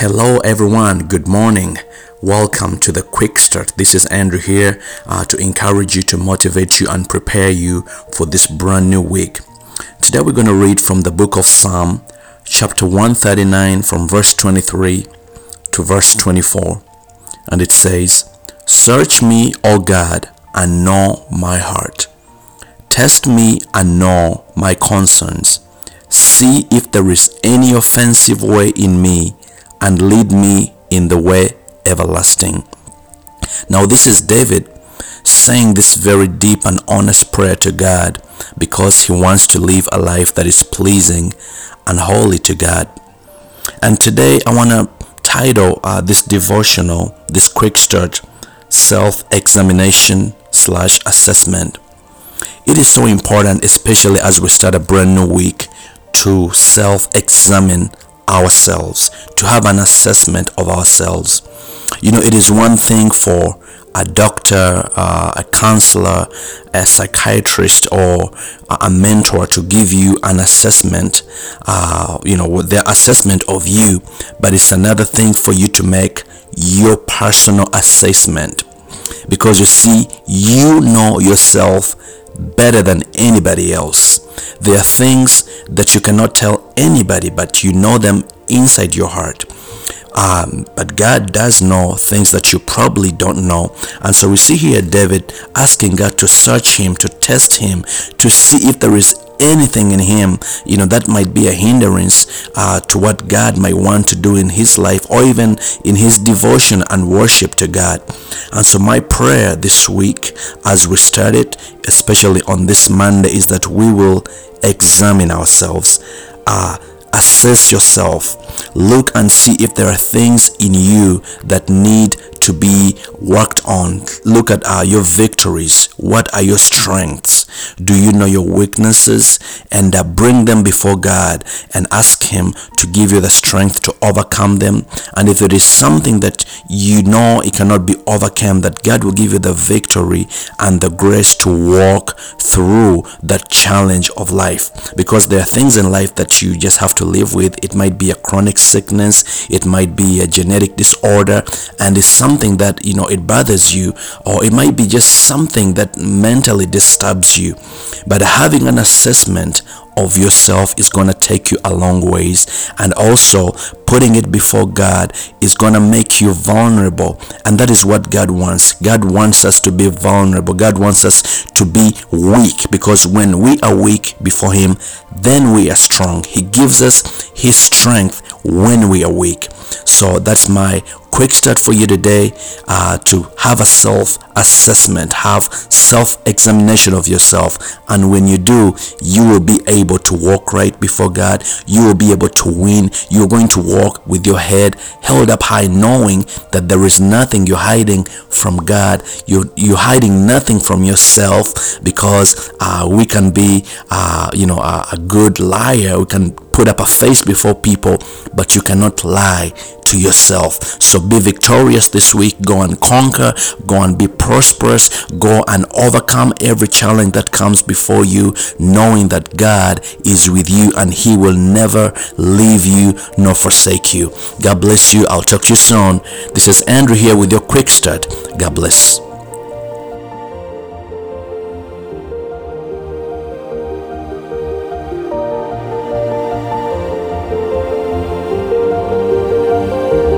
Hello, everyone. Good morning. Welcome to the Quick Start. This is Andrew here uh, to encourage you, to motivate you, and prepare you for this brand new week. Today, we're going to read from the book of Psalm, chapter 139, from verse 23 to verse 24. And it says, Search me, O God, and know my heart. Test me and know my concerns. See if there is any offensive way in me and lead me in the way everlasting. Now, this is David saying this very deep and honest prayer to God because he wants to live a life that is pleasing and holy to God. And today, I want to title uh, this devotional, this quick start, self examination slash assessment. It is so important, especially as we start a brand new week, to self examine ourselves, to have an assessment of ourselves. You know, it is one thing for a doctor, uh, a counselor, a psychiatrist, or a mentor to give you an assessment, uh, you know, their assessment of you, but it's another thing for you to make your personal assessment because you see, you know yourself better than anybody else. There are things that you cannot tell anybody, but you know them inside your heart. Um, but God does know things that you probably don't know. And so we see here David asking God to search him, to test him, to see if there is anything in him, you know, that might be a hindrance uh, to what God might want to do in his life or even in his devotion and worship to God. And so my prayer this week as we start it, especially on this Monday, is that we will examine ourselves. Uh, assess yourself look and see if there are things in you that need to be worked on. Look at uh, your victories. What are your strengths? Do you know your weaknesses? And uh, bring them before God and ask Him to give you the strength to overcome them. And if it is something that you know it cannot be overcome, that God will give you the victory and the grace to walk through that challenge of life. Because there are things in life that you just have to live with. It might be a chronic sickness, it might be a genetic disorder, and it's something that you know it bothers you, or it might be just something that mentally disturbs you. But having an assessment of yourself is going to take you a long ways. And also putting it before God is going to make you vulnerable. And that is what God wants. God wants us to be vulnerable. God wants us to be weak. Because when we are weak before him then we are strong. He gives us his strength when we are weak. So that's my quick start for you today uh, to have a self assessment, have self examination of yourself. And when you do, you will be able to walk right before God. You will be able to win. You're going to walk with your head held up high, knowing that there is nothing you're hiding from God. You're, you're hiding nothing from yourself because uh, we can be, uh, you know, a, a good liar. We can put up a face before people, but you cannot lie to yourself. So be victorious this week. Go and conquer. Go and be prosperous. Go and overcome every challenge that comes before you, knowing that God is with you and He will never leave you nor forsake you. God bless you. I'll talk to you soon. This is Andrew here with your quick start. God bless.